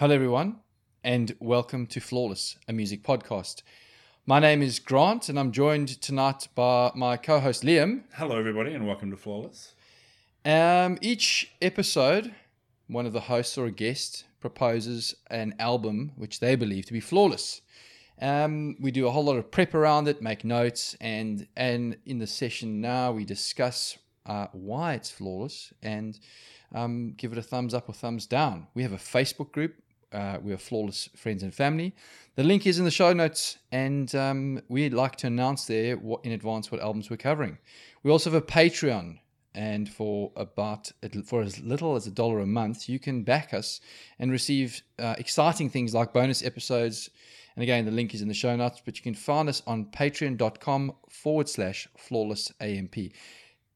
Hello, everyone, and welcome to Flawless, a music podcast. My name is Grant, and I'm joined tonight by my co host Liam. Hello, everybody, and welcome to Flawless. Um, each episode, one of the hosts or a guest proposes an album which they believe to be flawless. Um, we do a whole lot of prep around it, make notes, and and in the session now we discuss uh, why it's flawless and um, give it a thumbs up or thumbs down. We have a Facebook group. Uh, we are flawless friends and family. The link is in the show notes, and um, we'd like to announce there what, in advance what albums we're covering. We also have a Patreon, and for about for as little as a dollar a month, you can back us and receive uh, exciting things like bonus episodes. And again, the link is in the show notes, but you can find us on patreon.com forward slash flawless AMP.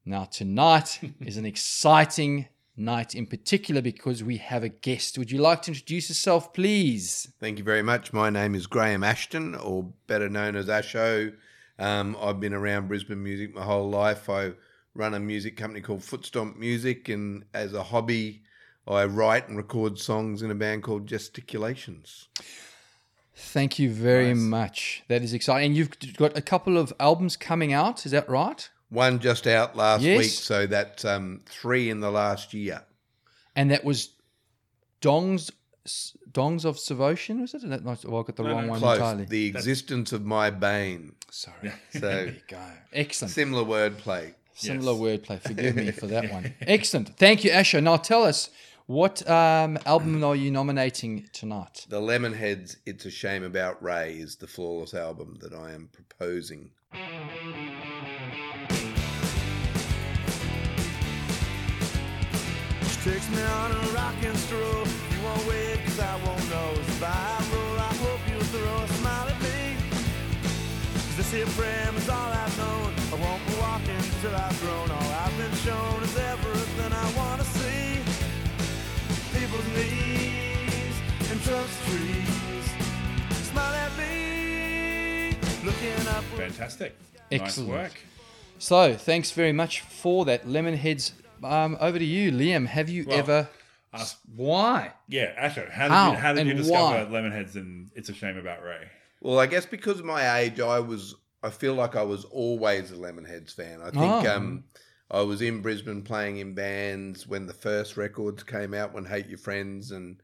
Now, tonight is an exciting night in particular because we have a guest. Would you like to introduce yourself, please? Thank you very much. My name is Graham Ashton, or better known as Asho. Um, I've been around Brisbane music my whole life. I run a music company called Footstomp Music, and as a hobby, I write and record songs in a band called Gesticulations. Thank you very Nice. much. That is exciting. And you've got a couple of albums coming out. Is that right? One just out last Yes. week, so that's um, three in the last year. And that was Dongs Dongs of Savosian, was it? That might, well, I got the No, wrong no, one Close. entirely. The existence of my bane. Sorry. So There you go. Excellent. similar wordplay. Similar Yes. wordplay. Forgive me for that one. Excellent. Thank you, Asher. Now tell us what um, album are you nominating tonight? The Lemonheads, It's a Shame About Ray is the flawless album that I am proposing. Takes me on a rocking stroll. You won't wait, cause I won't know. If I roll, I hope you'll throw a smile at me. Cause this here frame is all I've known. I won't be walking till I've grown. All I've been shown is everything I wanna see. People's knees and trust trees. Smile at me. Looking up. Fantastic. Excellent. Nice work. So, thanks very much for that. Lemonheads, um, over to you, Liam. Have you Well, ever. us- Why? Yeah, Asher, how did, How you, how did you discover why? Lemonheads and It's a Shame About Ray? Well, I guess because of my age, I was. I feel like I was always a Lemonheads fan. I think Oh. um, I was in Brisbane playing in bands when the first records came out, when Hate Your Friends and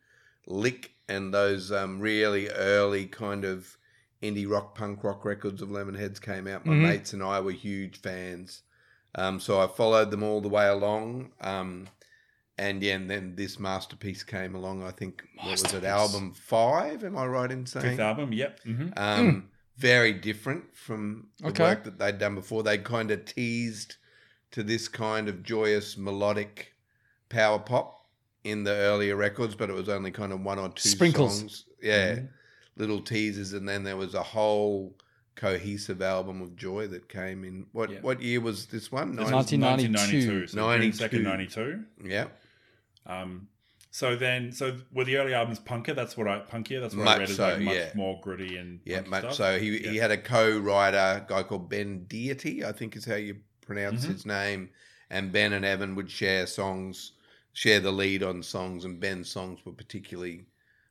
Lick and those um, really early kind of indie rock, punk rock records of Lemonheads came out. My Mhm. mates and I were huge fans, um, so I followed them all the way along. Um, and yeah, and then this masterpiece came along. I think what was it? Album five? Am I right in saying? Fifth album, yep. hmm um, very different from the. Okay. work that they'd done before. They kind of teased to this kind of joyous melodic power pop in the earlier records, but it was only kind of one or two Sprinkles. songs. Yeah, Mhm. little teasers, and then there was a whole cohesive album of joy that came in. What Yeah. what year was this one? This was 1992. 1992. So 92. 92. yeah, Um, so then, so were the early albums punker? That's what I punkier. That's what Much I read as so, like much yeah. more gritty and yeah, much stuff. so. He he had a co-writer, guy called Ben Deily, I think is how you pronounce Mhm. his name. And Ben and Evan would share songs, share the lead on songs, and Ben's songs were particularly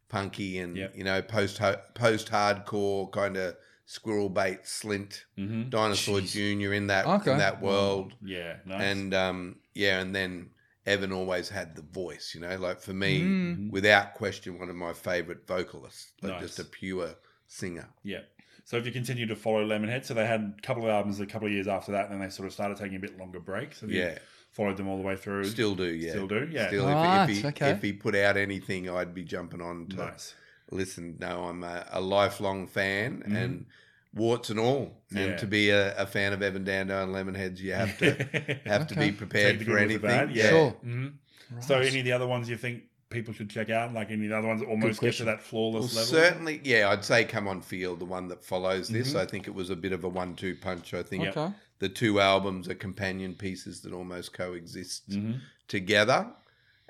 punky and Yep. you know post post hardcore kind of squirrel bait slint Mhm. dinosaur Jeez. junior in that Okay. in that world Yeah, nice. and um yeah and then Evan always had the voice you know like for me Mm. without question one of my favorite vocalists like Nice. just a pure singer Yeah. So if you continue to follow Lemonhead, so they had a couple of albums a couple of years after that, and then they sort of started taking a bit longer breaks. Yeah followed them all the way through. Still do, yeah. Still do, yeah. Still, Right, if, if, he, okay. if he put out anything, I'd be jumping on to nice. listen. No, I'm a, a lifelong fan, Mhm. and warts and all. Yeah. And to be a, a fan of Evan Dando and Lemonheads, you have to have to be prepared Take for good with the anything. Yeah. Sure. Mhm. So any of the other ones you think people should check out? Like any of the other ones that almost get to question. that Well, flawless level? certainly, yeah. I'd say "Come On Feel," the one that follows this. Mhm. I think it was a bit of a one-two punch. I think Okay. the two albums are companion pieces that almost coexist. Mhm. together,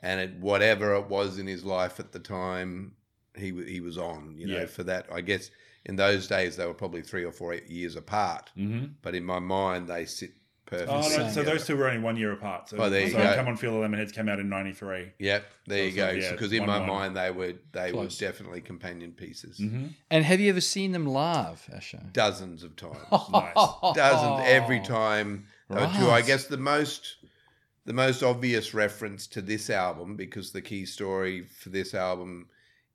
and it, whatever it was in his life at the time, he he was on. You know, Yeah. for that, I guess in those days they were probably three or four years apart, Mhm. but in my mind they sit perfectly. Oh, no, so together. those two were only one year apart. So, Oh, there you so go. Come on, Feel the Lemonheads came out in '93. Yep, there you go. it's like, yeah, Because in one, my one. mind, they were they Close. were definitely companion pieces. Mm-hmm. And have you ever seen them live, Asher? Dozens of times. Nice. Dozens every time. There were two. I guess the most the most obvious reference to this album, because the key story for this album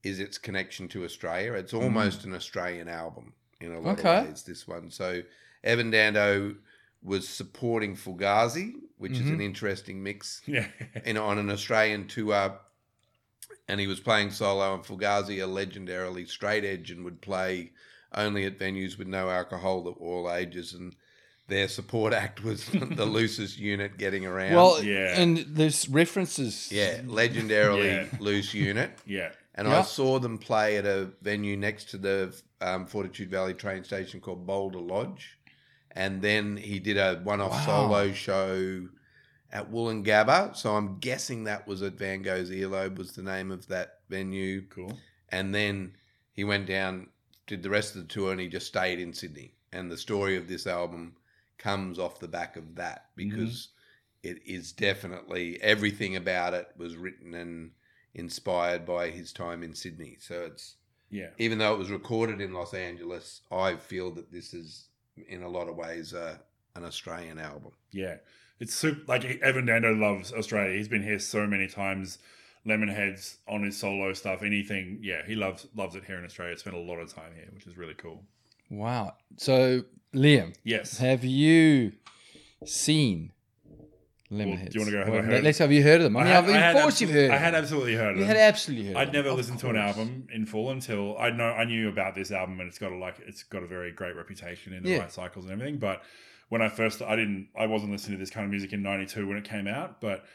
is its connection to Australia. It's almost an Australian album in a lot Okay. of ways. This one. So Evan Dando was supporting Fugazi, which is Mhm. an interesting mix Yeah. in on an Australian tour, and he was playing solo. And Fugazi are legendarily straight edge and would play only at venues with no alcohol at all ages. And their support act was the loosest unit getting around. Well, Yeah. and there's references. yeah, legendarily Yeah. loose unit. yeah. And Yeah. I saw them play at a venue next to the um, Fortitude Valley train station called Boulder Lodge. And then he did a one off Wow. solo show at Woolloongabba. So I'm guessing that was at Van Gogh's Earlobe, was the name of that venue. Cool. And then he went down, did the rest of the tour, and he just stayed in Sydney. And the story of this album comes off the back of that because it is definitely everything about it was written and inspired by his time in Sydney. So it's Yeah. even though it was recorded in Los Angeles, I feel that this is in a lot of ways uh, an Australian album. Yeah. It's super. Like Evan Dando loves Australia. He's been here so many times. Lemonheads on his solo stuff, anything. Yeah, he loves loves it here in Australia. Spent a lot of time here, which is really cool. Wow. So, Liam, Yes. have you seen Lemonheads? do you wanna go, have I Well, heard- Let's have you heard of them? I mean, had- of had course you've heard. I of had absolutely heard of You them. had absolutely heard. I'd of never them. listened Of to an album in full until I know I knew about this album and it's got a like it's got a very great reputation in the Yeah. right cycles and everything. But when I first I didn't I wasn't listening to this kind of music in '92 when it came out, but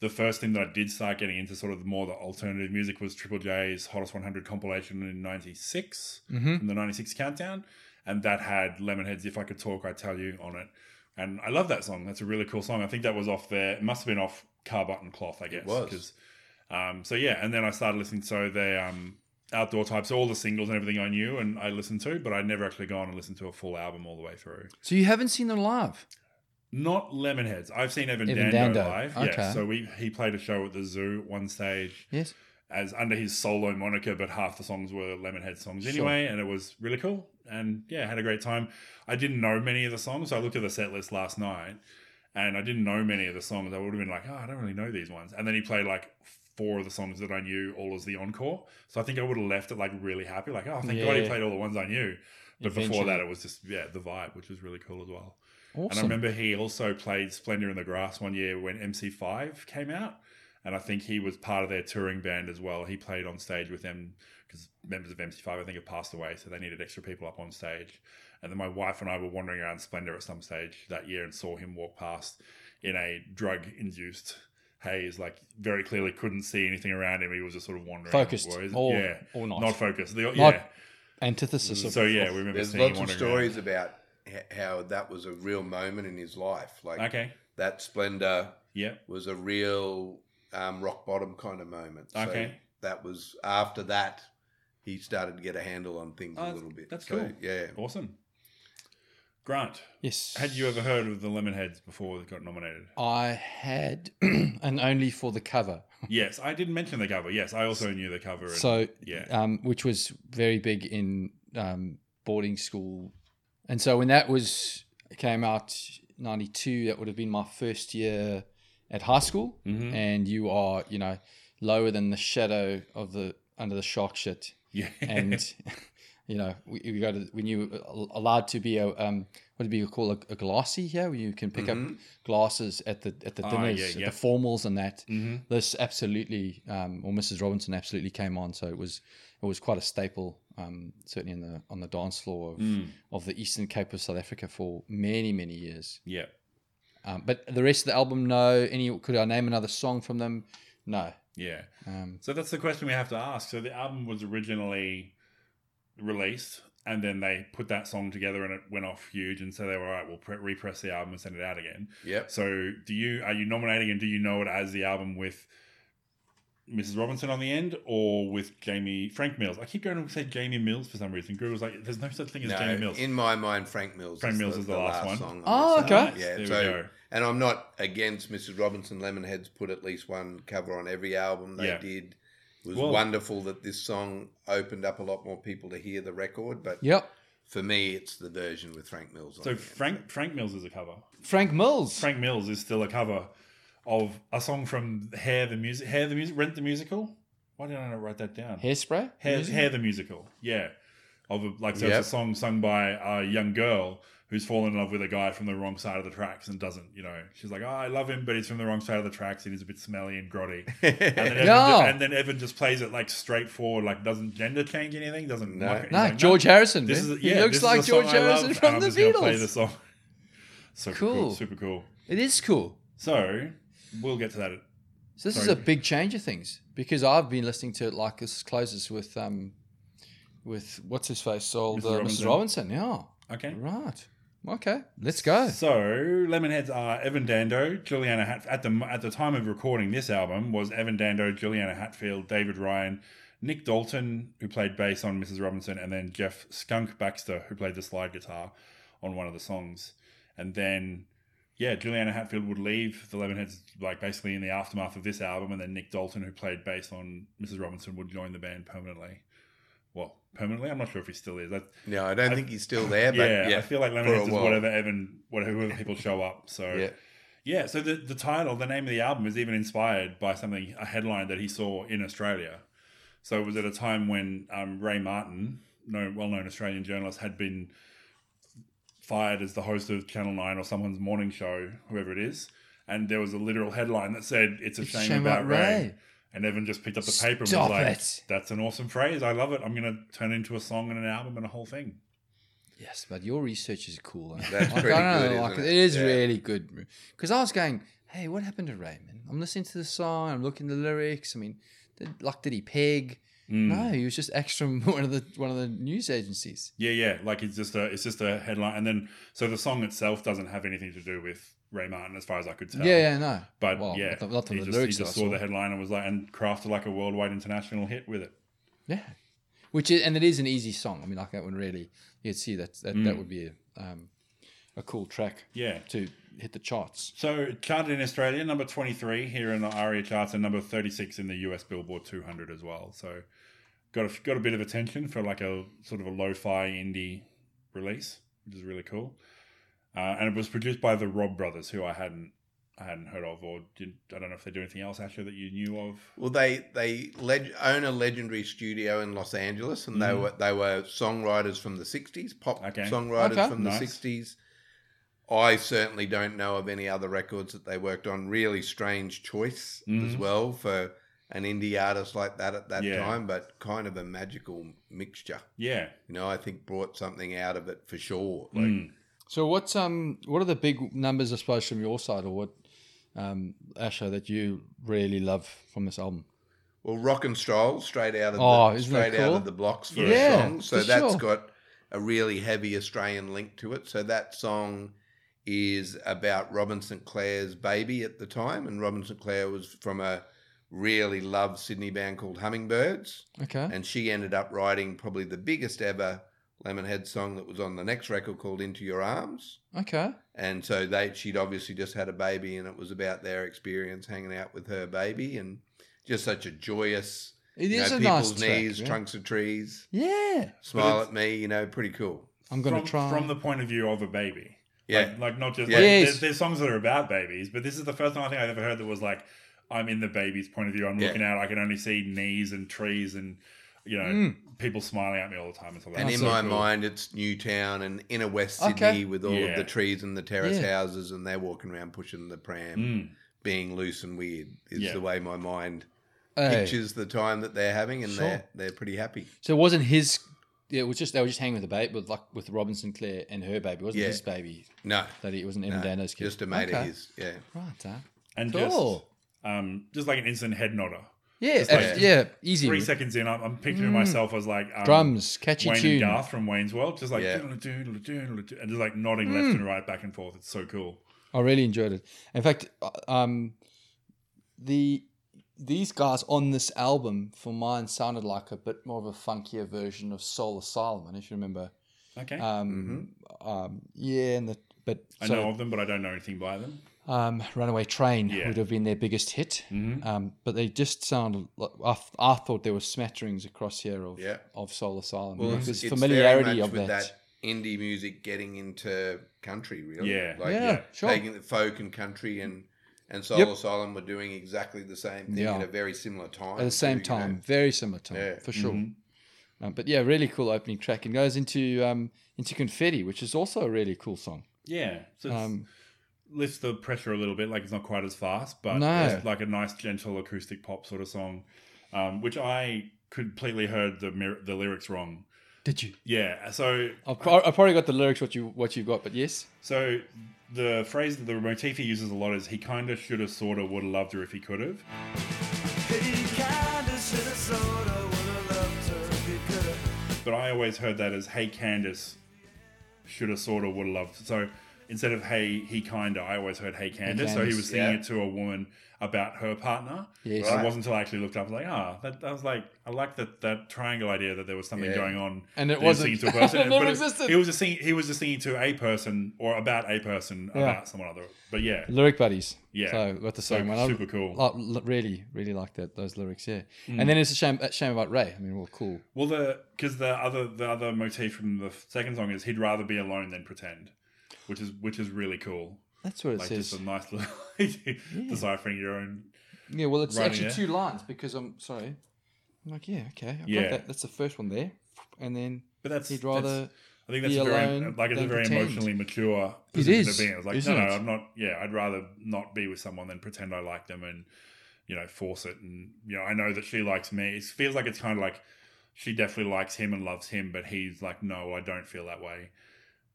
the first thing that I did start getting into sort of more the alternative music was Triple J's Hottest 100 compilation in '96 Mhm. from the '96 countdown, and that had Lemonheads "If I Could Talk, I'd Tell You" on it. And I love that song. That's a really cool song. I think that was off there. It must have been off Car Button Cloth, I guess. was. 'cause, um, so yeah, and then I started listening. So they um, outdoor types, all the singles and everything I knew and I listened to, but I'd never actually gone and listened to a full album all the way through. So you haven't seen them live? Not Lemonheads. I've seen Evan, Evan Dando, Dando. live. Okay. Yeah. So we he played a show at the zoo at one stage Yes. as under his solo moniker, but half the songs were Lemonhead songs Sure. anyway, and it was really cool. And yeah, had a great time. I didn't know many of the songs. So I looked at the set list last night, and I didn't know many of the songs. I would have been like, oh, I don't really know these ones. And then he played like four of the songs that I knew, all as the encore. So I think I would have left it like really happy, like, oh, thank God he played all the ones I knew. But before that, it was just yeah, the vibe, which was really cool as well. And I remember he also played Splendor in the Grass one year when MC5 came out. And I think he was part of their touring band as well. He played on stage with them members of MC5, I think, have passed away. So they needed extra people up on stage. And then my wife and I were wandering around Splendor at some stage that year and saw him walk past in a drug induced haze. Like, very clearly couldn't see anything around him. He was just sort of wandering. Focused Whereas- or- yeah. or not. Not focused. The, Not- yeah. Antithesis of So, yeah, we remember There's seeing him lots of stories around. about how that was a real moment in his life. Like Okay. that Splendor Yeah. was a real um, rock bottom kind of moment. So Okay. that was after that he started to get a handle on things Oh, a little bit. that's So, cool. Yeah. Awesome. Grant, Yes. had you ever heard of the Lemonheads before they got nominated? I had, and only for the cover. yes, I didn't mention the cover. Yes, I also knew the cover. And, So, yeah. um, which was very big in um, boarding school. And so when that was came out '92, that would have been my first year at high school. Mhm. And you are, you know, lower than the shadow of the under the shark shit. Yeah. And you know, we, we go to when you allowed to be a um, what do you call a, a glassy here, where you can pick up glasses at the at the dinners, yeah, at the formals, and that. Mhm. This absolutely, um, or Mrs. Robinson absolutely came on, so it was it was quite a staple, um, certainly in the on the dance floor of, Mm. of the Eastern Cape of South Africa for many many years. yeah. Um, but the rest of the album, no. Any could I name another song from them? No. Yeah. Um, So that's the question we have to ask. So the album was originally released, and then they put that song together, and it went off huge. And so they were all right. We'll pre- repress the album and send it out again. Yep. So do you are you nominating and do you know it as the album with Mrs. Robinson on the end or with Jamie Frank Mills. I keep going to say Jamie Mills for some reason. Google's like, there's no such thing as No, Jamie Mills. in my mind, Frank Mills. Frank Mills is the last one. song. on Oh, this okay. album. Yeah, There we so go. And I'm not against Mrs. Robinson. Lemonheads put at least one cover on every album they Yeah. did. It was Well- wonderful that this song opened up a lot more people to hear the record. But Yep. for me, it's the version with Frank Mills. On so it. Frank Frank Mills is a cover. Frank Mills. Frank Mills is still a cover of a song from Hair the music, Hair the music, Rent the musical. Why did I not write that down? Hairspray. Hair, Music? Hair the musical, yeah. Of a, like so, Yep. it's a song sung by a young girl who's fallen in love with a guy from the wrong side of the tracks and doesn't, you know, she's like, oh, I love him, but he's from the wrong side of the tracks and he's a bit smelly and grotty. And then, Evan, Yeah. and then Evan just plays it like straightforward, like doesn't gender change anything, doesn't. No. muck it. He's No, like, George Harrison. This man. is yeah, he looks this like is a song George I Harrison love, from I'm the just gonna Play the Beatles. song. So cool. Cool. super cool. It is cool. So we'll get to that. So this is a big change of things because I've been listening to it like this closes with um with what's his face sold Mrs. uh, Robinson. Mrs. Robinson. Yeah. Okay. Right. Okay. Let's go. So Lemonheads are Evan Dando, Juliana Hat. At the at the time of recording this album was Evan Dando, Juliana Hatfield, David Ryan, Nick Dalton, who played bass on Mrs. Robinson, and then Jeff Skunk Baxter, who played the slide guitar on one of the songs. And then, yeah, Juliana Hatfield would leave the Lemonheads like basically in the aftermath of this album, and then Nick Dalton, who played bass on Mrs. Robinson, would join the band permanently. Permanently, I'm not sure if he still is. No, I don't think he's still there. But yeah, yeah, I feel like Lemonheads is whatever Evan, whatever people show up. So Yeah. yeah, so the, the title, the name of the album is even inspired by something, a headline that he saw in Australia. So it was at a time when um, Ray Martin, no, well-known Australian journalist, had been fired as the host of Channel 9 or someone's morning show, whoever it is. And there was a literal headline that said, it's a It's a shame, shame about about Ray. Ray. And Evan just picked up the paper and was like, it. that's an awesome phrase. I love it. I'm going to turn it into a song and an album and a whole thing. Yes, but your research is cool. That's Like, pretty I don't good, know, like, isn't it it? is Yeah. really good. Because I was going, hey, what happened to Raymond? I'm listening to the song. I'm looking at the lyrics. I mean, did, like, did he peg? Mm. No, he was just extra in one of the one of the news agencies. Yeah, yeah. Like it's just a it's just a headline, and then so the song itself doesn't have anything to do with Ray Martin, as far as I could tell. Yeah, yeah, no. But Well, yeah, not the- he just, he just saw saw. the headline and was like, and crafted like a worldwide international hit with it. Yeah, which is and it is an easy song. I mean, like that one really, you'd see that that, that Mm. would be a, um, a cool track Yeah. to hit the charts. So it charted in Australia, number twenty three here in the ARIA charts, and number thirty six in the US Billboard two hundred as well. So got a, got a bit of attention for like a sort of a lo-fi indie release, which is really cool. Uh, and it was produced by the Robb Brothers, who I hadn't I hadn't heard of, or did I don't know if they do anything else actually that you knew of. Well, they they leg- own a legendary studio in Los Angeles, and they Mhm. were they were songwriters from the '60s, pop Okay. songwriters Okay. from the '60s. I certainly don't know of any other records that they worked on. Really strange choice as Mhm. well for an indie artist like that at that Yeah. time, but kind of a magical mixture. Yeah. You know, I think brought something out of it for sure. Like, Mm. So what's um what are the big numbers I suppose from your side or what um Asher that you really love from this album? Well, rock and stroll straight out of Oh, the straight out of the blocks for Yeah, a song. So that's sure. got a really heavy Australian link to it. So that song is about Robyn St Clare's baby at the time, and Robin St Clair was from a really loved Sydney band called Hummingbirds, Okay. and she ended up writing probably the biggest ever Lemonhead song that was on the next record called Into Your Arms. Okay. And so they she'd obviously just had a baby and it was about their experience hanging out with her baby and just such a joyous It you is know, a nice people's track, knees, yeah. trunks of trees, Yeah. smile at me, you know, pretty cool. I'm gonna from, try. from the point of view of a baby. Yeah. Like, like not just Yeah. like Yes. there's, there's songs that are about babies, but this is the first time I think I've ever heard that was like I'm in the baby's point of view. I'm Yeah. looking out. I can only see knees and trees and you know people smiling at me all the time and stuff like and that. in So my cool. mind, it's Newtown and inner West Okay. Sydney with all Yeah. of the trees and the terrace Yeah. houses, and they're walking around pushing the pram, Mm. being loose and weird is Yeah. the way my mind Hey. pictures the time that they're having, and Sure. they're they're pretty happy. So it wasn't his. Yeah, it was just they were just hanging with the baby, with like with Robyn St Clare and her baby. It wasn't Yeah. his baby No, that he it wasn't Evan no Dando's kid. just a mate Okay. of his. Yeah, Right, huh? and Cool. just um, just like an instant head nodder. Yeah, Just uh, yeah, easy. Three seconds in, I'm, I'm picturing myself as like um, Drums, catchy Wayne tune. and Garth from Wayne's World, just like Yeah. and just like nodding left and right, back and forth. It's so cool. I really enjoyed it. In fact, uh, um, the these guys on this album, for mine, sounded like a bit more of a funkier version of Soul Asylum. I don't know if you remember. Okay. Um, um, yeah, and the but I so, know of them, but I don't know anything by them. Um, Runaway Train Yeah. would have been their biggest hit. Mhm. Um, but they just sounded. Like, I, th- I thought there were smatterings across here of Yeah. of Soul Asylum. Well, it's, There's familiarity very much of with that. that. indie music getting into country, really. Yeah. like yeah, sure. taking the folk and country and and Soul Yep. Asylum were doing exactly the same thing Yeah. at a very similar time. At the same too, you know. time, very similar time Yeah. for sure. Mm-hmm. Um, but yeah, really cool opening track and goes into um, into Confetti, which is also a really cool song. Yeah. So it's, Um, lifts the pressure a little bit. Like it's not quite as fast, but No. it's like a nice, gentle acoustic pop sort of song, um, which I completely heard the mir- the lyrics wrong. Did you? Yeah. So I've, I've probably got the lyrics what you what you've got, but yes, so the phrase that the motif he uses a lot is he kind of should have sorta would have loved her if he could have. He kinda shoulda sorta woulda loved her if he coulda. But I always heard that as hey Candace should have sorta would have loved. So instead of hey he kinda, I always heard hey Candace. so he was singing yeah. it to a woman about her partner. Yes. Right. It wasn't until I actually looked up, I was like, ah, that, I was like, I like that that triangle idea that there was something Yeah. going on. And it that he was wasn't. singing to a person. It never but existed. He was just singing. He was just singing to a person or about a person Yeah. about someone other. But yeah, lyric buddies. Yeah. So got the So same one. I- super cool. I l- really, really like that those lyrics. Yeah. Mm. And then it's a shame a shame about Ray. I mean, well, cool. well, the because the other the other motif from the second song is he'd rather be alone than pretend, which is which is really cool. That's what it Like says. just a nice little deciphering your own. Yeah, well, it's actually two lines because I'm sorry. I'm like, yeah, okay, I Yeah. got that. That's the first one there, and then But that's he'd that's- I think that's a very like it's a very pretend. emotionally mature It position is, to be in. It's like isn't no, no, it? I'm not. Yeah, I'd rather not be with someone than pretend I like them and you know force it. And you know, I know that she likes me. It feels like it's kind of like she definitely likes him and loves him, but he's like, no, I don't feel that way.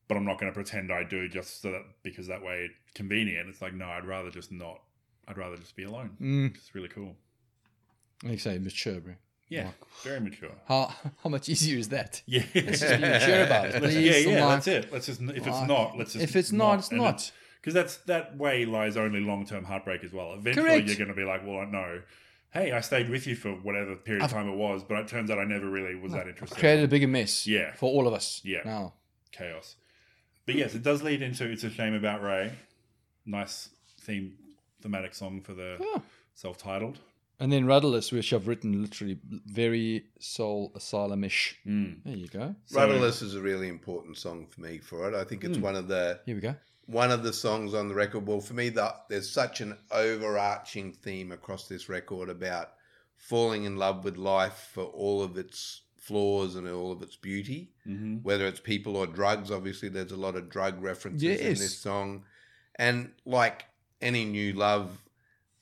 But I'm not going to pretend I do just so that because that way it's convenient. It's like no, I'd rather just not. I'd rather just be alone. Mm, It's really cool. like you say, mature, bro. Yeah, Like, very mature. how how much easier is that? Yeah, Let's just be mature about it. Please. yeah, yeah. like, that's it. Let's just if it's not, let's just if it's not, it's not. because that's that way lies only long term heartbreak as well. Eventually, Correct. you're going to be like, well, no, hey, I stayed with you for whatever period of time it was, but it turns out I never really was that interested. created a bigger mess. Yeah. for all of us. Yeah. Now, chaos. But yes, it does lead into "It's a Shame About Ray." Nice theme, thematic song for the Yeah. self-titled. and then Rudderless, which I've written literally very soul asylum-ish. Mm. There you go. So- Rudderless is a really important song for me for it. I think Hmm. it's one of the Here we go. one of the songs on the record. Well, for me, the, there's such an overarching theme across this record about falling in love with life for all of its flaws and all of its beauty, Mhm. whether it's people or drugs. Obviously, there's a lot of drug references in this song, and like any new love.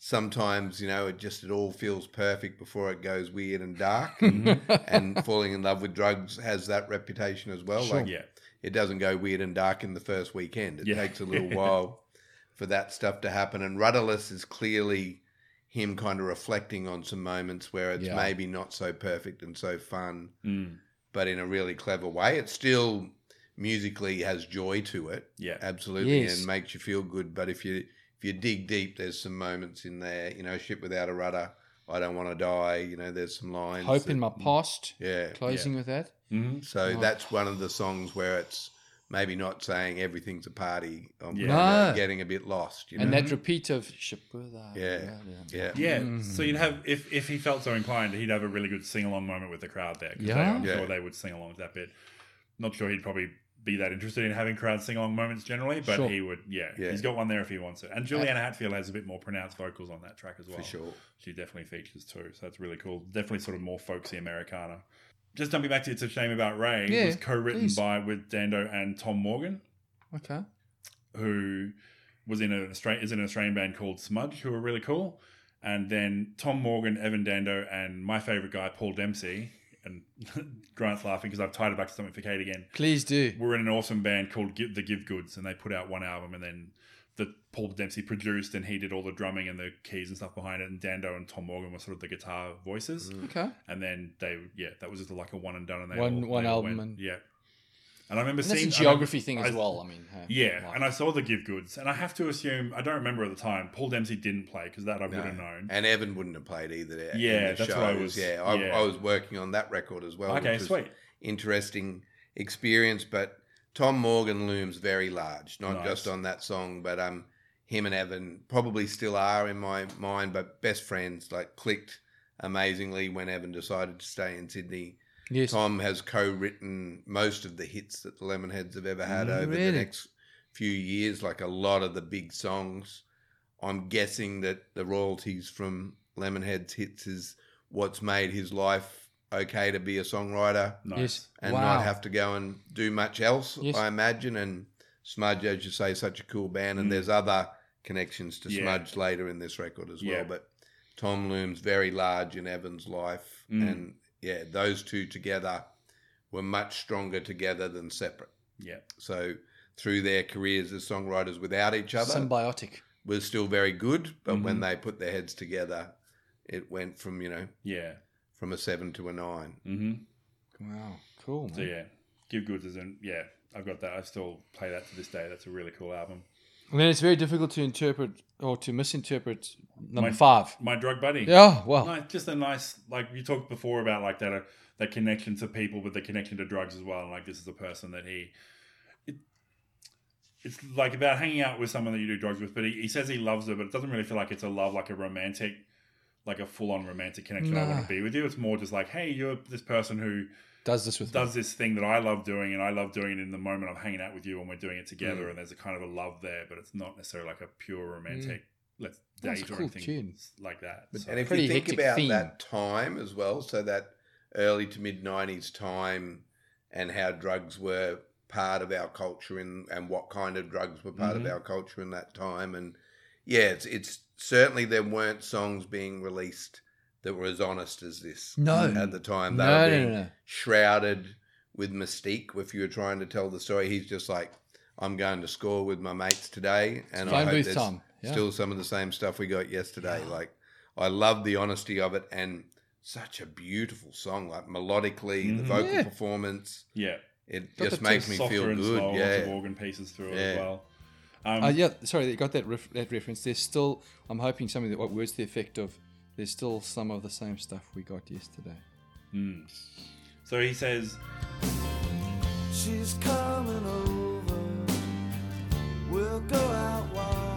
Sometimes you know it just it all feels perfect before it goes weird and dark, and falling in love with drugs has that reputation as well. Sure. Like Yeah, it doesn't go weird and dark in the first weekend. It Yeah. takes a little while for that stuff to happen. And Rudderless is clearly him kind of reflecting on some moments where it's Yeah. maybe not so perfect and so fun, Mm. but in a really clever way. It still musically has joy to it, yeah, absolutely, Yes. and makes you feel good. But if you if you dig deep, there's some moments in there. You know, ship without a rudder. I don't want to die. You know, there's some lines. Hope that- in my past. yeah. Closing with that. hmm So Oh. that's one of the songs where it's maybe not saying everything's a party. I'm Yeah. kind of No. getting a bit lost. You know? And that repeat of ship without. Yeah. yeah. Yeah, Mm. so you'd have if if he felt so inclined, he'd have a really good sing along moment with the crowd there. Yeah. they, I'm Yeah. sure they would sing along with that bit. Not sure he'd probably be that interested in having crowd sing along moments generally, but Sure. he would. Yeah, Yeah. he's got one there if he wants it. And Juliana Hatfield has a bit more pronounced vocals on that track as well. for sure. She definitely features too, so that's really cool. Definitely sort of more folksy Americana. Just jumping back to "It's a Shame About Ray" Yeah, was co-written please. by with Dando and Tom Morgan Okay. who was in an Australian is in an Australian band called Smudge, who are really cool. And then Tom Morgan, Evan Dando, and my favorite guy Paul Dempsey. And Grant's laughing because I've tied it back to something for Kate again. Please do. We're in an awesome band called Give, the Give Goods, and they put out one album, and then that Paul Dempsey produced, and he did all the drumming and the keys and stuff behind it. And Dando and Tom Morgan were sort of the guitar voices. Okay. And then they, yeah, that was just like a one and done. And they One- all, one they album went- and- yeah. And I remember And that's seeing a geography thing I- as well. I mean, uh, Yeah, like- and I saw the Give Goods, and I have to assume I don't remember at the time. Paul Dempsey didn't play because that I would have known. And Evan wouldn't have played either. Yeah, the that's what I was- Yeah, I, yeah. I was working on that record as well. okay, which was sweet. Interesting experience, but Tom Morgan looms very large, not Nice. just on that song, but um, him and Evan probably still are in my mind, but best friends, like clicked amazingly when Evan decided to stay in Sydney. yes, Tom has co-written most of the hits that the Lemonheads have ever had Mm, over the next few years, like a lot of the big songs. I'm guessing that the royalties from Lemonheads hits is what's made his life okay to be a songwriter Nice. yes, and wow. not have to go and do much else, Yes. I imagine. And Smudge, as you say, such a cool band, and Mm. there's other connections to Yeah. Smudge later in this record as well. But Tom looms very large in Evan's life, Mm. and yeah, those two together were much stronger together than separate. Yeah. So through their careers as songwriters without each other, symbiotic. was still very good. But when Mhm. they put their heads together, it went from you know Yeah. From a seven to a nine. Mm-hmm. Wow, cool. Man. So yeah, Give Goods is in. Yeah, I've got that. I still play that to this day. That's a really cool album. I mean, it's very difficult to interpret or to misinterpret number My- five. My Drug Buddy. Yeah, well, Nice, just a nice like you talked before about like that uh, that connection to people, but the connection to drugs as well. And like this is a person that he, it, it's like about hanging out with someone that you do drugs with. But he, he says he loves her, but it doesn't really feel like it's a love, like a romantic, like a full on romantic connection. I want to be with you. It's more just like, hey, you're this person who does this with does this thing that I love doing, and I love doing it in the moment I'm hanging out with you and we're doing it together. Mm. And there's a kind of a love there, but it's not necessarily like a pure romantic. Let's date a or cool anything tune. like that. But, So- and if Pretty you think hectic about theme. that time as well, so that early to mid '90s time, and how drugs were part of our culture, and and what kind of drugs were part Mhm. of our culture in that time, and yeah, it's it's certainly there weren't songs being released that were as honest as this No. at the time. They no, were being no, no. shrouded with mystique. If you were trying to tell the story, he's just like, "I'm going to score with my mates today," and I hope booth there's time. Yeah. still some of the same stuff we got yesterday. Like, I love the honesty of it and such a beautiful song. Like melodically, the Mhm. vocal Yeah. performance, yeah. it Got just makes me feel and good. slower of Yeah, organ pieces through it as well. Um, Uh, yeah, sorry, you got that ref- that reference. There's still, I'm hoping something that what words the effect of. There's still some of the same stuff we got yesterday. mm. So he says, She's coming over. We'll go out walking.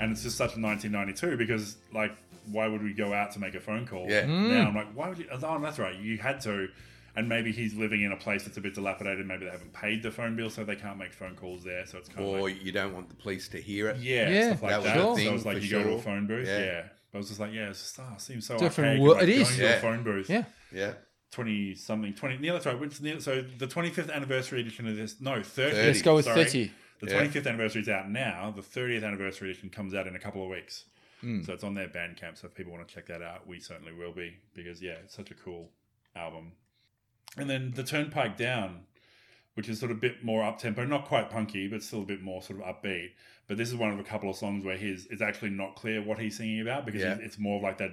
And it's just such a 1992 because, like, why would we go out to make a phone call? Yeah. Hmm. Now I'm like, why would you? Oh, that's right. You had to. And maybe he's living in a place that's a bit dilapidated. Maybe they haven't paid the phone bill, so they can't make phone calls there. So it's kind of or like, you don't want the police to hear it. yeah, Yeah, stuff like that was that. a So thing it's like for you go to a phone booth. Yeah. Yeah. But I was just like, yeah, it's just, oh, it seems so Different archaic. Like, it is. going to Yeah. a phone booth. Yeah. Yeah, 20 something 20 yeah that's right which, so the 25th anniversary edition of this no 30 30. Let's go with sorry. 30. The Yeah. 25th anniversary is out now the 30th anniversary edition comes out in a couple of weeks Mm. so it's on their bandcamp so if people want to check that out we certainly will be because yeah it's such a cool album and then the turnpike down which is sort of a bit more up tempo not quite punky but still a bit more sort of upbeat but this is one of a couple of songs where his it's actually not clear what he's singing about because Yeah. it's- it's more of like that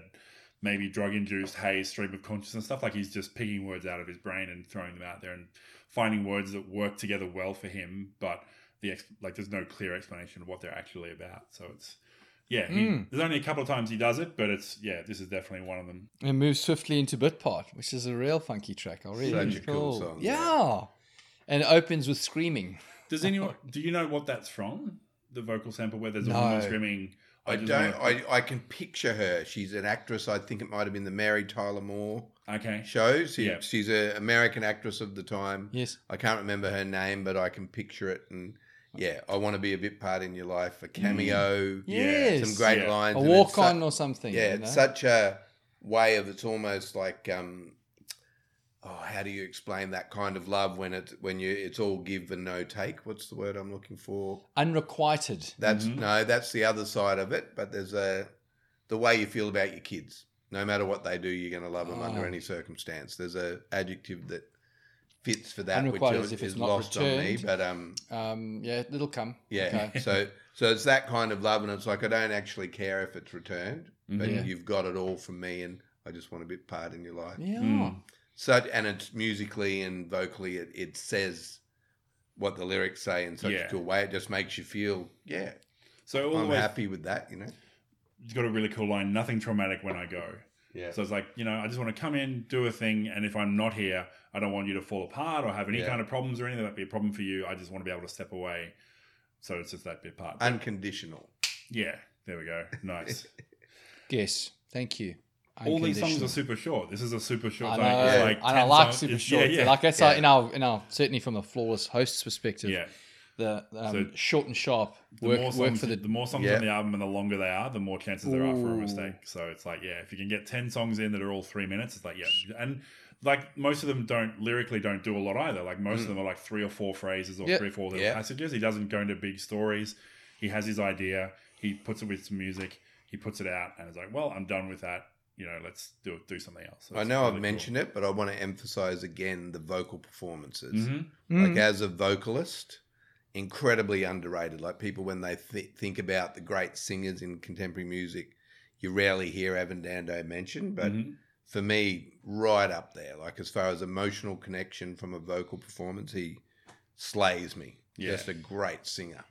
maybe drug induced haze stream of consciousness stuff. Like he's just picking words out of his brain and throwing them out there and finding words that work together well for him, but the ex- like there's no clear explanation of what they're actually about. So it's yeah, he, Mm. there's only a couple of times he does it, but it's yeah, this is definitely one of them. And moves swiftly into bit part, which is a real funky track. I really Such a cool song, Yeah. yeah. And it opens with screaming. Does anyone do you know what that's from? The vocal sample where there's a No. woman screaming. I, just don't. wanna-" I, I can picture her. She's an actress. I think it might have been the Mary Tyler Moore okay. show. She, Yeah. She's an American actress of the time. Yes. I can't remember her name, but I can picture it. And yeah, I want to be a bit part in your life. A cameo, Yeah, Yes. some great Yeah. lines. A walk it's su- on or something. yeah, you it's such a way of. It's almost like um, oh, how do you explain that kind of love when it's when you it's all give and no take? What's the word I'm looking for? unrequited. That's Mhm. no, that's the other side of it. But there's a the way you feel about your kids. No matter what they do, you're going to love them under Oh. any circumstance. There's a adjective that fits for that, which is, as if it's is not lost on me. But um, Um, yeah, it'll come. yeah. Okay. so so it's that kind of love, and it's like I don't actually care if it's returned, but Yeah. you've got it all from me, and I just want a bit part in your life. Yeah. Mm. Such and it's musically and vocally, it, it says what the lyrics say in such Yeah. a cool way. It just makes you feel, yeah, So I'm the way, happy with that. You know. it's got a really cool line. Nothing traumatic when I go. Yeah. So it's like, you know, I just want to come in, do a thing, and if I'm not here, I don't want you to fall apart or have any Yeah. kind of problems or anything that be a problem for you. I just want to be able to step away. So it's just that bit part. Unconditional. yeah, there we go. Nice. Yes. Thank you. All these songs are super short. This is a super short I song. know, It's Yeah. like and I like songs. super short. Yeah, yeah. Like that's uh, Yeah. like in our in our certainly from the flawless host's perspective. yeah. The um, So- short and sharp The work more work songs, for the. the, more songs Yeah. on the album and the longer they are, the more chances there are for a mistake. So it's like, yeah, if you can get ten songs in that are all three minutes, it's like, yeah, and like most of them don't lyrically don't do a lot either. Like most of them are like three or four phrases or Yep. three or four little Yeah. passages. He doesn't go into big stories. He has his idea. He puts it with some music. He puts it out, and it's like, well, I'm done with that. You know, let's do do something else. So I know really I've cool. mentioned it, but I want to emphasize again the vocal performances. Mhm. Mm. Like as a vocalist, incredibly underrated. Like people when they th- think about the great singers in contemporary music, you rarely hear Evan Dando mentioned, but Mhm. for me, right up there. Like as far as emotional connection from a vocal performance, he slays me. Yeah. Just a great singer.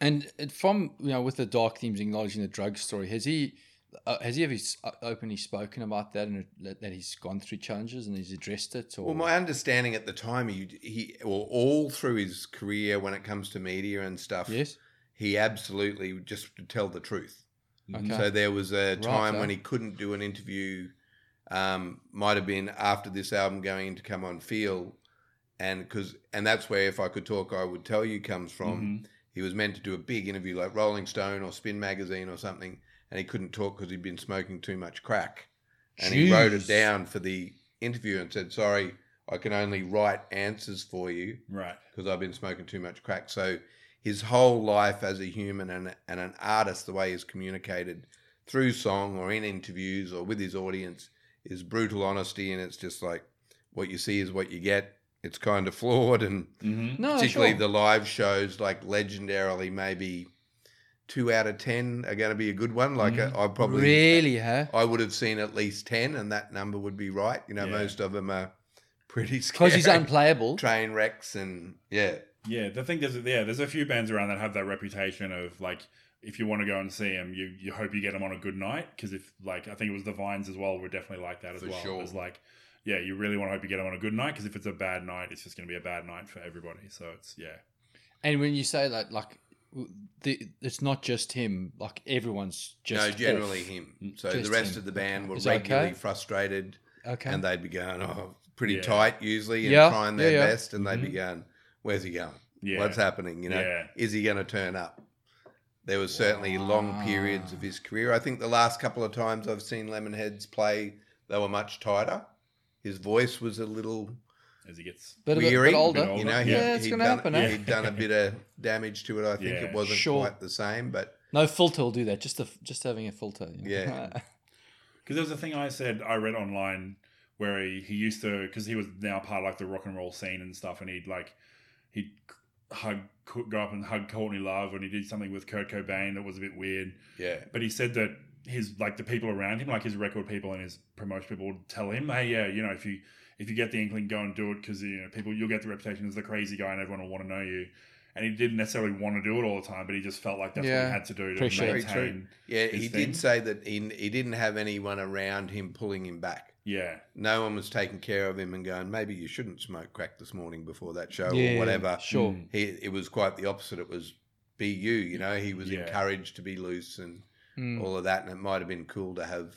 And from you know, with the dark themes, acknowledging the drug story, has he uh, has he ever uh, openly spoken about that and that that he's gone through challenges and he's addressed it? Or Well, my understanding at the time, he, he well, all through his career when it comes to media and stuff, yes, he absolutely just to tell the truth. okay, So there was a time Righto. when he couldn't do an interview. Um, might have been after this album going to come on Feel, and because and that's where if I could talk, I would tell you comes from. Mhm. He was meant to do a big interview like Rolling Stone or Spin Magazine or something, and he couldn't talk because he'd been smoking too much crack. And he wrote it down for the interview and said, "Sorry, I can only write answers for you Right. because I've been smoking too much crack." So his whole life as a human and, and an artist, the way he's communicated through song or in interviews or with his audience, is brutal honesty, and it's just like what you see is what you get. It's kind of flawed, and hmm no, particularly sure. the live shows, like legendarily, maybe two out of ten are going to be a good one. Like Mhm. I, I probably really, huh? I would have seen at least ten, and that number would be right. You know, Yeah. most of them are pretty scary. Because he's unplayable. train wrecks and yeah, Yeah, the thing is, yeah, there's a few bands around that have that reputation of like if you want to go and see them, you you hope you get them on a good night because if like I think it was the Vines as well were definitely like that as For well. sure. It's like yeah, you really want to hope you get them on a good night because if it's a bad night, it's just going to be a bad night for everybody. So it's yeah, And when you say that, like, the, it's not just him. Like everyone's just no, generally off. him. So Just the rest him. of the band were Is that regularly okay? frustrated, Okay. and they'd be going, "Oh, pretty Yeah. tight usually," and Yeah, trying their yeah. best, and they'd be Mhm. going, "Where's he going? yeah, What's happening? You know, Yeah. is he going to turn up?" There was certainly long periods of his career. I think the last couple of times I've seen Lemonheads play, they were much tighter. His voice was a little as he gets But a bit, weary. bit older. bit You know, he, Yeah, it's he'd gonna happen, eh? He'd done a bit of damage to it. I think Yeah. it wasn't Sure. quite the same, but No filter will do that. Just a, just having a filter. you know. Yeah. Because there was a thing I said I read online where he, he used to because he was now part of like the rock and roll scene and stuff, and he'd like he'd hug go up and hug Courtney Love, and he did something with Kurt Cobain that was a bit weird. yeah, But he said that his like the people around him, like his record people and his promotion people, would tell him, "Hey, yeah, you know, if you if you get the inkling, go and do it because you know people you'll get the reputation as the crazy guy, and everyone will want to know you." And he didn't necessarily want to do it all the time, but he just felt like that's what he had to do to Appreciate it. Very maintain. yeah. his He thing. did say that he he didn't have anyone around him pulling him back. Yeah, No one was taking care of him and going, maybe you shouldn't smoke crack this morning before that show Yeah, or whatever. Sure. Mm. He it was quite the opposite. It was be you. You know, he was Yeah. encouraged to be loose and Mm. all of that. And it might have been cool to have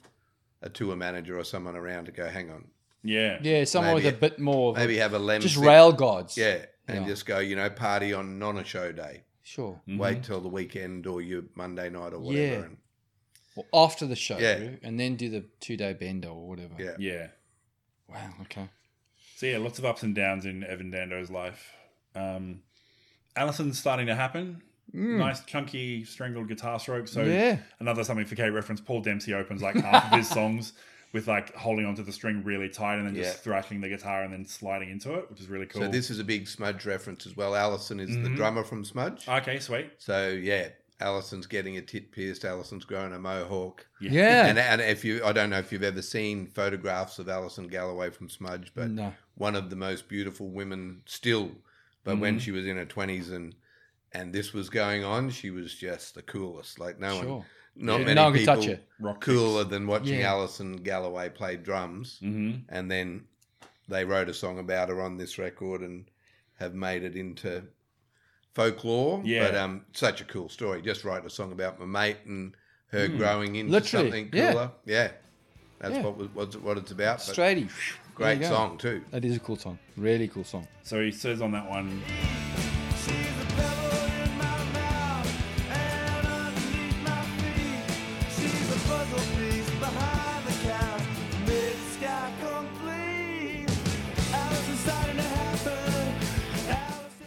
a tour manager or someone around to go, hang on, yeah, Yeah, someone Maybe- with a bit more. Of maybe have a lem. just sit- rail guards. Yeah, and Yeah. just go, you know, party on non a show day. Sure. Wait till the weekend or your Monday night or whatever. Yeah. And Well, after the show, Yeah. and then do the two day bender or whatever. yeah. yeah. Wow. Okay. So yeah, lots of ups and downs in Evan Dando's life. Um, Alison's starting to happen. nice chunky strangled guitar stroke. So Yeah. another something for K reference. Paul Dempsey opens like half of his songs with like holding onto the string really tight and then Yeah. just thrashing the guitar and then sliding into it, which is really cool. So this is a big Smudge reference as well. Alison is the mm-hmm. drummer from Smudge. okay, sweet. So yeah, Alison's getting a tit pierced. Alison's growing a mohawk. Yeah. And, and if you, I don't know if you've ever seen photographs of Alison Galloway from Smudge, but No. one of the most beautiful women still. But when mm-hmm. she was in her twenties and and this was going on, she was just the coolest. Like no one, Sure. Not Yeah, many no one could people touch. Rock cooler than watching Yeah. Alison Galloway play drums. Mm-hmm. And then they wrote a song about her on this record and have made it into folklore. Yeah. But um, such a cool story. Just write a song about my mate and her growing into. Literally, something yeah. cooler. Yeah. That's Yeah. what was what it's about. But Straighty. great There you go. song too. That is a cool song. Really cool song. So he says on that one,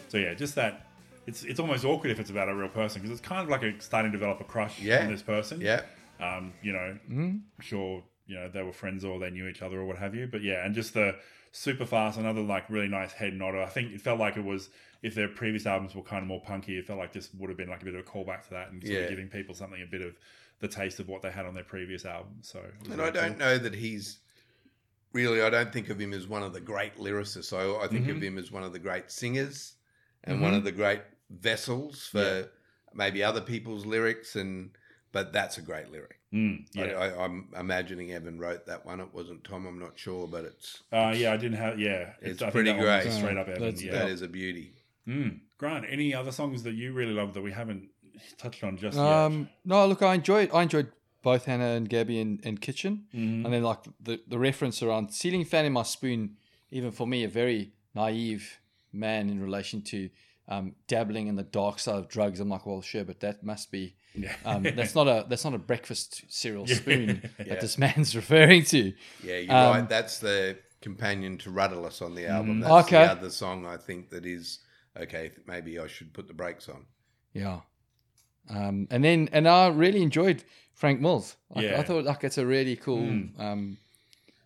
so yeah, just that. It's it's almost awkward if it's about a real person because it's kind of like a starting to develop a crush Yeah. on this person. Yeah. Um, you know, Mm-hmm. sure, you know, they were friends or they knew each other or what have you. But yeah, and just the super fast, another like really nice head nodder. I think it felt like it was if their previous albums were kind of more punky, it felt like this would have been like a bit of a callback to that and sort Yeah. of giving people something a bit of the taste of what they had on their previous album. So it was And I really don't know that he's really. I don't think of him as one of the great lyricists. I, I think Mm-hmm. of him as one of the great singers and one of the great vessels for Yeah. maybe other people's lyrics. And but that's a great lyric. Mm, yeah. I, I, I'm imagining Evan wrote that one. It wasn't Tom. I'm not sure, but it's uh, yeah, I didn't have. Yeah, It's I think pretty that one great. Straight up Evan. That's- Yeah. that is a beauty. Mm. Grant, any other songs that you really love that we haven't touched on just yet? Um, no, look, I enjoyed. I enjoyed both Hannah and Gabi and, and Kitchen, Mhm. and then like the the reference around ceiling fan in my spoon. Even for me, a very naive man in relation to um, dabbling in the dark side of drugs. I'm like, well, sure, but that must be. yet? Um, that's not a that's not a breakfast cereal spoon Yeah. that this man's referring to. Yeah, you're Um, right. That's the companion to Rudderless on the album. Mm. That's Okay. the other song I think that is okay. Maybe I should put the brakes on. Yeah. Um, and then and I really enjoyed Frank Mills. Like, Yeah. I thought like it's a really cool Mm.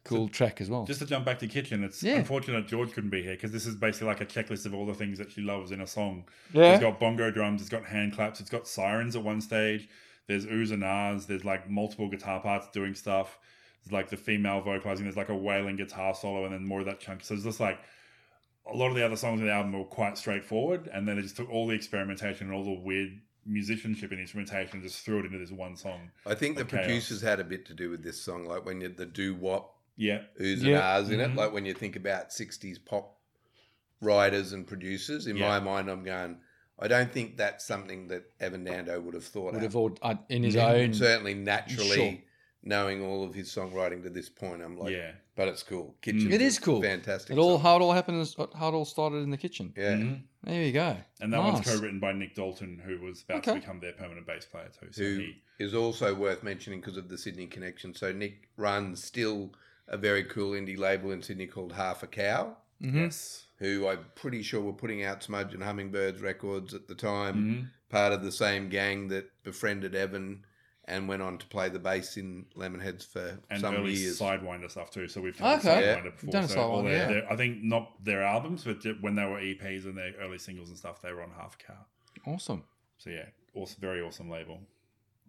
Cool track as well. Just to jump back to Kitchen, it's Yeah. unfortunate George couldn't be here because this is basically like a checklist of all the things that she loves in a song. Yeah. It's got bongo drums, it's got hand claps, it's got sirens at one stage. There's oohs and ahs. There's like multiple guitar parts doing stuff. There's like the female vocalizing. There's like a wailing guitar solo, and then more of that chunk. So it's just like a lot of the other songs in the album were quite straightforward, and then they just took all the experimentation and all the weird musicianship and instrumentation and just threw it into this one song. I think the chaos. producers had a bit to do with this song, like when you the doo wop Yeah, oohs Yeah. and ahs in it. Like when you think about '60s pop writers and producers, in Yeah. my mind, I'm going. I don't think that's something that Evan Dando would have thought Would of. have all uh, in his Yeah, own. certainly naturally Sure. knowing all of his songwriting to this point. I'm like, yeah. but it's cool. Kitchen, It is cool. fantastic. It all song. how it all happened is how it all started in the kitchen. yeah. Mhm. There you go. And that nice. one's co-written by Nick Dalton, who was about to Okay. become their permanent bass player too. So who he, is also worth mentioning because of the Sydney connection. So Nick runs still a very cool indie label in Sydney called Half a Cow, Mhm. yes, who I'm pretty sure were putting out Smudge and Hummingbirds records at the time. Mhm. Part of the same gang that befriended Evan and went on to play the bass in Lemonheads for and some early years. Sidewinder stuff too. So we've done Okay. Yeah. Sidewinder before. Done so all Sidewinder, their, yeah. their- I think not their albums, but when they were EPs and their early singles and stuff, they were on Half a Cow. Awesome. So yeah, awesome, very awesome label.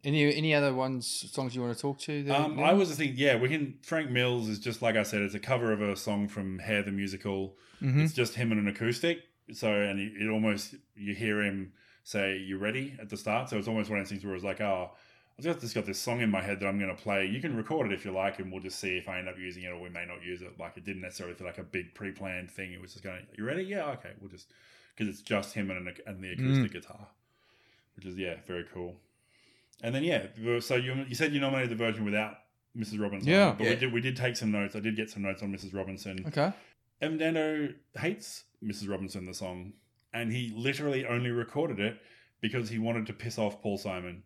Any any other ones songs you want to talk to? there, Um, I was just thinking, yeah, we can. Frank Mills is just like I said, it's a cover of a song from Hair the musical. Mhm. It's just him and an acoustic. So and it, it almost you hear him say, "You ready?" at the start. So it's almost one of those things where it's like, oh. I've just- got this song in my head that I'm going to play. You can record it if you like, and we'll just see if I end up using it or we may not use it. Like it didn't necessarily feel like a big pre-planned thing. It was just going, "You ready? Yeah, okay." We'll just because it's just him and, an, and the acoustic guitar, which is yeah, very cool. And then yeah, so you you said you nominated the version without Mrs. Robinson. Yeah. but Yeah. we did we did take some notes. I did get some notes on Mrs. Robinson. Okay. Evan Dando hates Mrs. Robinson the song, and he literally only recorded it because he wanted to piss off Paul Simon.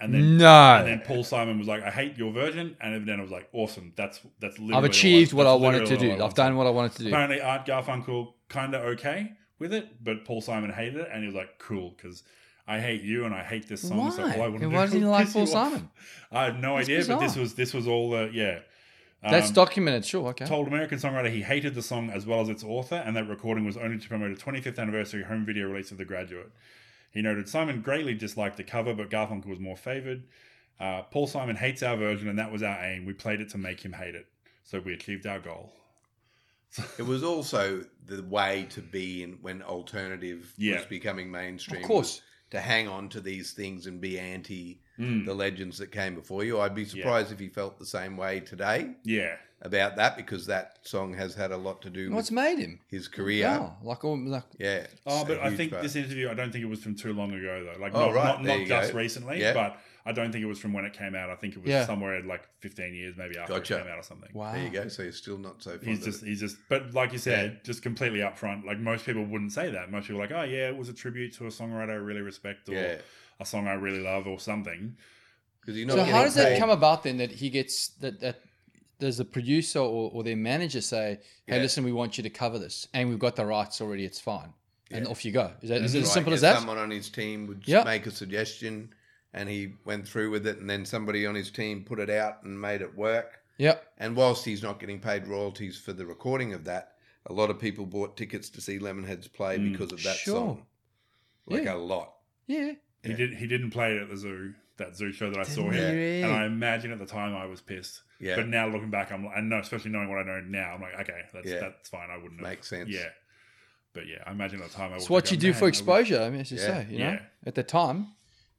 And then no. and then Paul Simon was like, "I hate your version," and Evan Dando was like, "Awesome, that's that's literally I've achieved what I that's wanted to do. all I I've done what I wanted to do. Apparently, Art Garfunkel kind of okay with it, but Paul Simon hated it, and he was like, "Cool," because I hate you and I hate this song. So Why? all I want to And do why is doesn't he like piss you Paul off." Simon? I have no That's idea, but this bizarre. was this was all the yeah. That's Um, documented. Sure. Okay. told American songwriter he hated the song as well as its author, and that recording was only to promote a 25th anniversary home video release of The Graduate. He noted Simon greatly disliked the cover, but Garfunkel was more favored. Uh, Paul Simon hates our version, and that was our aim. We played it to make him hate it, so we achieved our goal. It was also the way to be in when alternative Yeah. was becoming mainstream. Of course. To hang on to these things and be anti Mm. the legends that came before you. I'd be surprised if he felt the same way today Yeah, about that because that song has had a lot to do What's with made him? his career. Yeah. Like all. Like, Yeah. Oh, it's but a I huge think part. this interview, I don't think it was from too long ago, though. Like, Oh, not, right, not, there not you just go. recently, Yeah. but I don't think it was from when it came out. I think it was Yeah. somewhere like 15 years, maybe after Gotcha. it came out or something. wow. There you go. So you're still not so fond He's of just, it. he's just, but like you said, just completely upfront. Like most people wouldn't say that. Most people are like, oh yeah, it was a tribute to a songwriter I really respect, or Yeah. a song I really love, or something. Because you're not So getting how does that paid. come about then? That he gets that that does the producer or, or their manager say, "Hey, Yeah. listen, we want you to cover this, and we've got the rights already. It's fine." And off you go. Is that is it Right, as simple yeah, as that? Someone on his team would Yep. make a suggestion, and he went through with it, and then somebody on his team put it out and made it work. Yep. And whilst he's not getting paid royalties for the recording of that, a lot of people bought tickets to see Lemonheads play Mm. because of that Sure. song. Like Yeah. a lot. Yeah. He Yeah. did. He didn't play it at the zoo, that zoo show that I saw Didn't him, he? and I imagine at the time I was pissed. Yeah. But now looking back, I'm, I know, especially knowing what I know now, I'm like, okay, that's Yeah. that's fine. I wouldn't have. Makes sense. Yeah. But yeah, I imagine at the time I. It's would what go, you do for exposure. I mean, as you Yeah. say, you know, Yeah. at the time.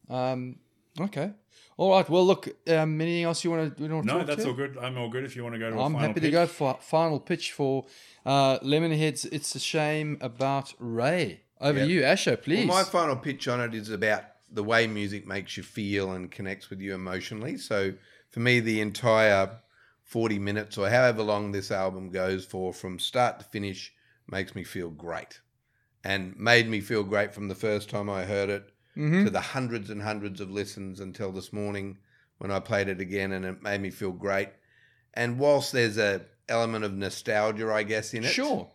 Um, okay. All right. Well, look. Um, anything else you want to? Do? No, talk that's to? all good. I'm all good. If you want to go to, a I'm final happy pitch. to go for final pitch for uh, Lemonheads. It's a shame about Ray. Over Yep. to you, Asher, please. Well, my final pitch on it is about the way music makes you feel and connects with you emotionally. So for me, the entire 40 minutes or however long this album goes for, from start to finish, makes me feel great. And made me feel great from the first time I heard it Mhm. to the hundreds and hundreds of listens until this morning when I played it again and it made me feel great. And whilst there's a element of nostalgia, I guess, in it, Sure.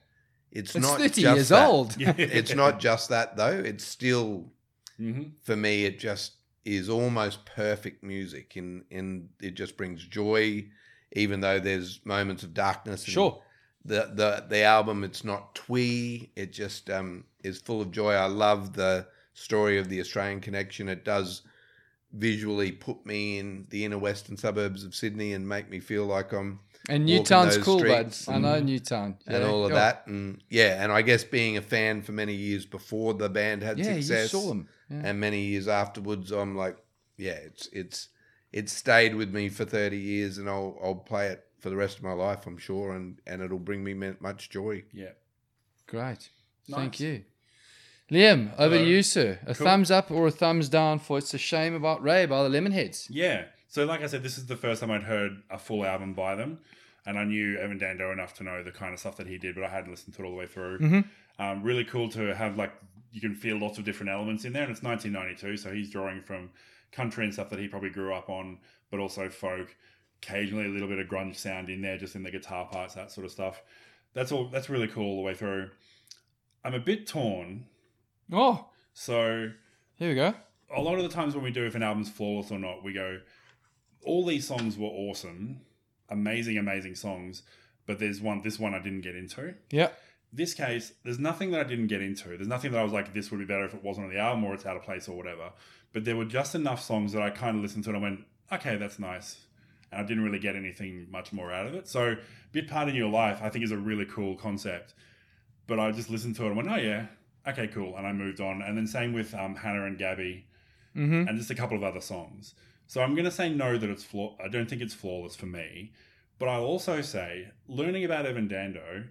it's, It's not 30 just years that. old. It's not just that though. It's still Mhm. for me. It just is almost perfect music, and and it just brings joy, even though there's moments of darkness. and Sure. The the the album, it's not twee. It just um is full of joy. I love the story of the Australian connection. It does visually put me in the inner western suburbs of Sydney and make me feel like I'm And Newtown's cool, bud. I know Newtown. and all of Yeah. that. And yeah, and I guess being a fan for many years before the band had Yeah, success, you saw them. Yeah. and many years afterwards, I'm like, yeah, it's it's it's stayed with me for thirty years, and I'll I'll play it for the rest of my life, I'm sure, and and it'll bring me me- much joy. Yeah. Great. Nice. Thank you. Liam, over Hello. to you, sir. A Cool. thumbs up or a thumbs down for It's a Shame About Ray by the Lemonheads. Yeah. So, like I said, this is the first time I'd heard a full album by them, and I knew Evan Dando enough to know the kind of stuff that he did, but I hadn't listened to it all the way through. Mhm. Um, really cool to have like you can feel lots of different elements in there, and it's 1992, so he's drawing from country and stuff that he probably grew up on, but also folk. Occasionally, a little bit of grunge sound in there, just in the guitar parts, that sort of stuff. That's all. That's really cool all the way through. I'm a bit torn. Oh, So here we go. a lot of the times when we do if an album's flawless or not, we go, all these songs were awesome, amazing, amazing songs, but there's one, this one I didn't get into. Yep. This case, there's nothing that I didn't get into. There's nothing that I was like, this would be better if it wasn't on the album or it's out of place or whatever. But there were just enough songs that I kind of listened to and I went, okay, that's nice. And I didn't really get anything much more out of it. So, Bit Part in Your Life, I think, is a really cool concept. But I just listened to it and went, oh, yeah, okay, cool. And I moved on. And then same with um, Hannah and Gabi Mm-hmm. and just a couple of other songs. So I'm going to say no that it's flaw. I don't think it's flawless for me, but I'll also say learning about Evan Dando.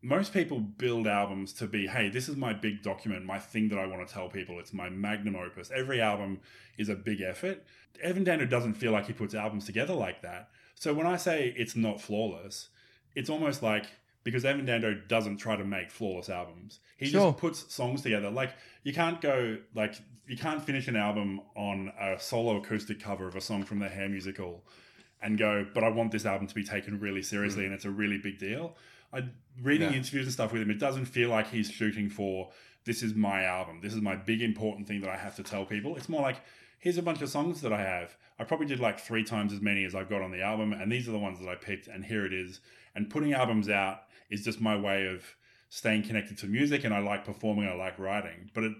Most people build albums to be, hey, this is my big document, my thing that I want to tell people. It's my magnum opus. Every album is a big effort. Evan Dando doesn't feel like he puts albums together like that. So when I say it's not flawless, it's almost like because Evan Dando doesn't try to make flawless albums. He Sure. just puts songs together. Like you can't go like you can't finish an album on a solo acoustic cover of a song from the Hair musical and go, but I want this album to be taken really seriously hmm. and it's a really big deal. I reading No. interviews and stuff with him, it doesn't feel like he's shooting for this is my album. This is my big important thing that I have to tell people. It's more like here's a bunch of songs that I have. I probably did like three times as many as I've got on the album, and these are the ones that I picked, and here it is. And putting albums out is just my way of staying connected to music, and I like performing, I like writing. But it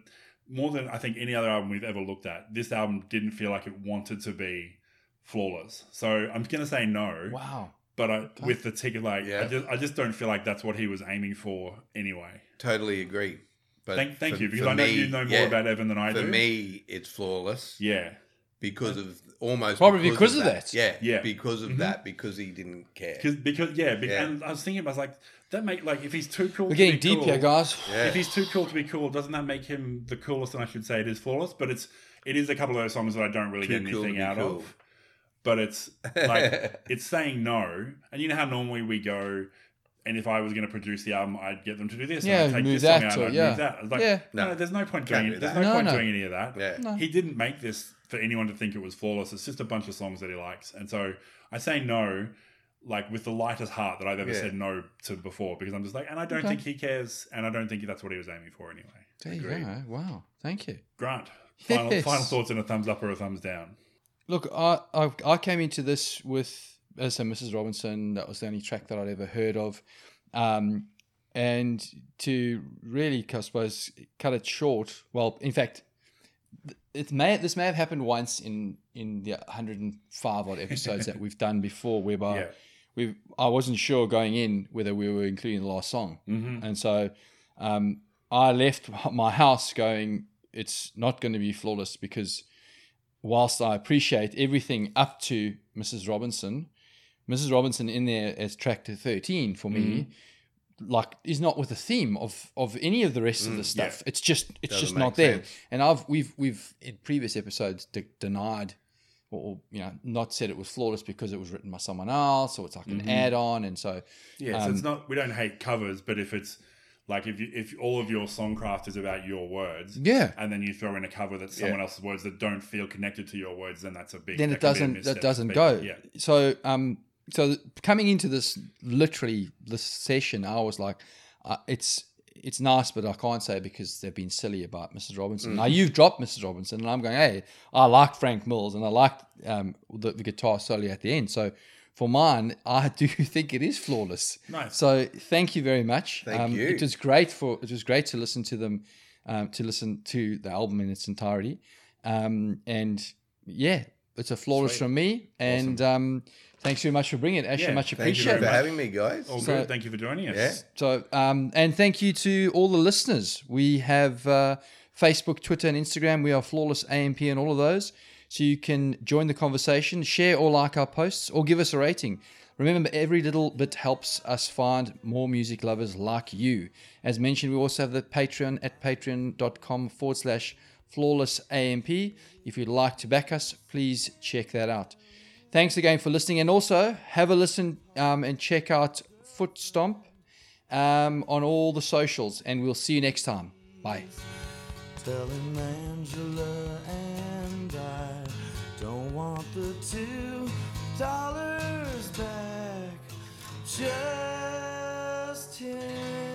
more than I think any other album we've ever looked at, this album didn't feel like it wanted to be flawless. So I'm gonna say no. Wow. But I, with the ticket, like Yeah. I just, I just don't feel like that's what he was aiming for anyway. Totally agree. But Thank, thank for- you, because I know me, you know more yeah, about Evan than I For do. For me, it's flawless yeah, because of almost Probably because of that. Yeah, Yeah. because of Mhm. that, because he didn't care. because because yeah, be- Yeah. and I was thinking, I was like, that make like if he's too cool, We're to getting be deep cool, here, guys. Yeah. If he's too cool to be cool, doesn't that make him the coolest? And I should say it is flawless, but it's it is a couple of those songs that I don't really Too get anything be out cool. of. But it's like it's saying no, and you know how normally we go. And if I was going to produce the album, I'd get them to do this. Yeah, and I'd take move this song that out, or- I'd yeah. move that. I was like, Yeah. no, No, there's no point doing do it. There's no, No, point no. doing any of that. yeah. No. He didn't make this for anyone to think it was flawless. It's just a bunch of songs that he likes. And so I say no, like with the lightest heart that I've ever Yeah. said no to before, because I'm just like, and I don't Okay. think he cares, and I don't think that's what he was aiming for anyway. There you go. Wow. Thank you. Grant, final, Yes. final thoughts and a thumbs up or a thumbs down. Look, I, I I came into this with as said, Mrs. Robinson. That was the only track that I'd ever heard of, um, and to really, I suppose, cut it short. Well, in fact, it may this may have happened once in in the 105 odd episodes that we've done before, whereby Yeah. we I wasn't sure going in whether we were including the last song, Mm-hmm. and so um, I left my house going, it's not going to be flawless because whilst I appreciate everything up to Mrs. Robinson, Mrs. Robinson in there as track to 13 for me, Mm-hmm. like is not with the theme of of any of the rest of the Mm, stuff. It's just it's Doesn't just not there. And I've we've we've in previous episodes de- denied or, or, you know not said it was flawless because it was written by someone else or it's like an Mm-hmm. add-on and so Yeah, so it's not we don't hate covers, but if it's like if you if all of your songcraft is about your words, yeah. and then you throw in a cover that's someone else's words that don't feel connected to your words, then that's a big. then it can be a doesn't that doesn't go. Yeah, so um so coming into this literally this session i was like uh, it's it's nice but i can't say because they've been silly about mrs robinson. Now you've dropped mrs robinson and i'm going hey i like frank mills and i like um the, the guitar solo at the end. So for mine i do think it is flawless Nice. so thank you very much Thank um, you. it was great for it was great to listen to them um, to listen to the album in its entirety um, and yeah it's a flawless Sweet. from me and um, thanks very much for bringing it Asher Yeah, much thank Thank you appreciated for much. having me, guys. all So- good. Thank you for joining us. Yeah. so um, and thank you to all the listeners we have uh, facebook twitter and instagram we are flawless amp and all of those so you can join the conversation share or like our posts or give us a rating. Remember every little bit helps us find more music lovers like you. As mentioned we also have the patreon at patreon.com forward slash flawless amp if you'd like to back us please check that out. Thanks again for listening and also have a listen um, and check out foot stomp um, on all the socials and we'll see you next time. Bye and I don't want the two dollars back. Just him.